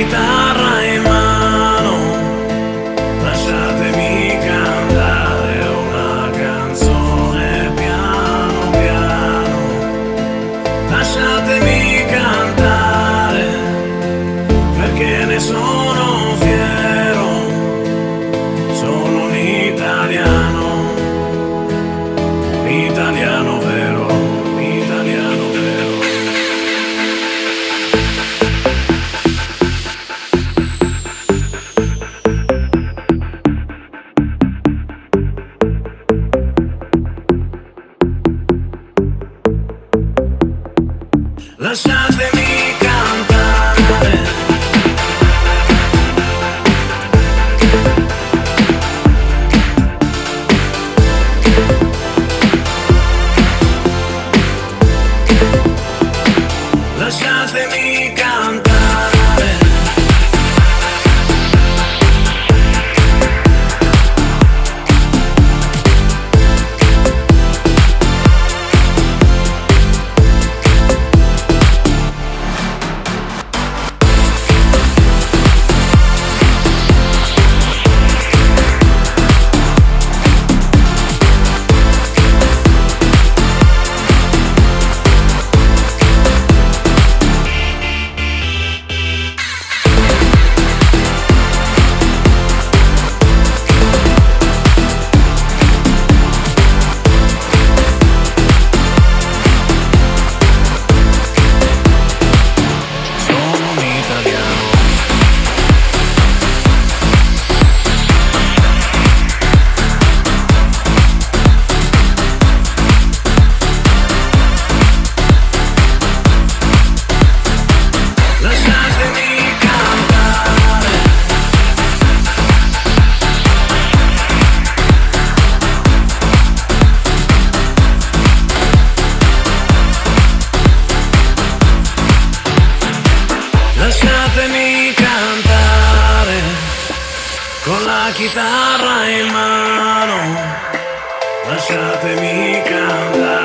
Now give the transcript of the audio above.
guitarra. Let me. fatemi cantare con la chitarra in mano, lasciatemi cantare.